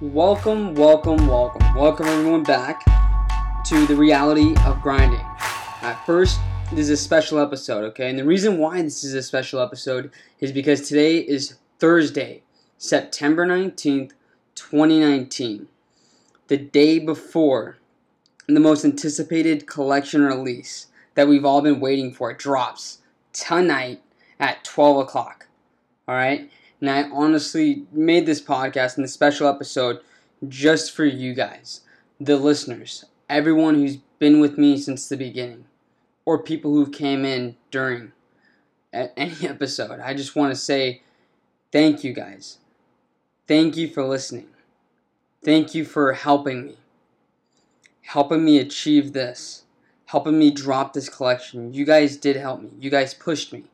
Welcome, welcome, welcome. Welcome everyone back to the reality of grinding. At first, this is a special episode, okay? And the reason why this is a special episode is because today is Thursday, September 19th, 2019. The day before the most anticipated collection release that we've all been waiting for. Drops tonight at 12 o'clock. All right? And I honestly made this podcast and this special episode just for you guys, the listeners, everyone who's been with me since the beginning, or people who came in during any episode. I just want to say thank you guys. Thank you for listening. Thank you for helping me. Helping me achieve this. Helping me drop this collection. You guys did help me. You guys pushed me.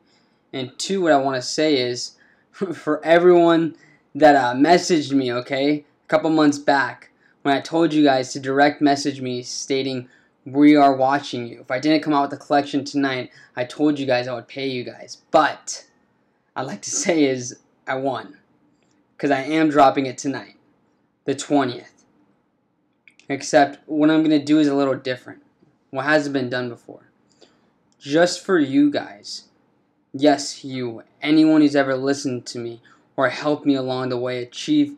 And two, what I want to say is for everyone that uh, messaged me, okay, a couple months back when I told you guys to direct message me stating we are watching you. If I didn't come out with a collection tonight, I told you guys I would pay you guys. But I'd like to say is I won because I am dropping it tonight, the 20th. Except what I'm going to do is a little different. What hasn't been done before. Just for you guys. Yes, you. Anyone who's ever listened to me or helped me along the way achieve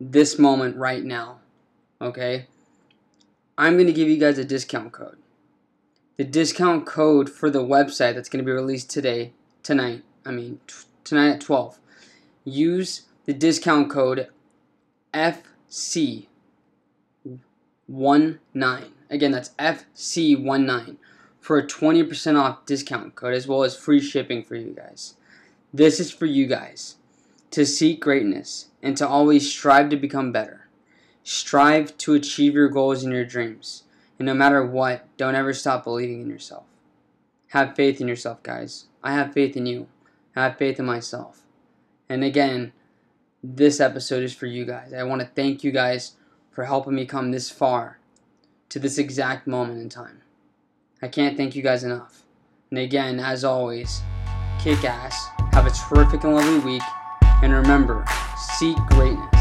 this moment right now. Okay? I'm going to give you guys a discount code. The discount code for the website that's going to be released today, tonight, I mean, t- tonight at 12. Use the discount code FC19. Again, that's FC19 for a 20% off discount code as well as free shipping for you guys. This is for you guys to seek greatness and to always strive to become better. Strive to achieve your goals and your dreams. And no matter what, don't ever stop believing in yourself. Have faith in yourself, guys. I have faith in you. I have faith in myself. And again, this episode is for you guys. I want to thank you guys for helping me come this far to this exact moment in time. I can't thank you guys enough. And again, as always, kick ass, have a terrific and lovely week, and remember, seek greatness.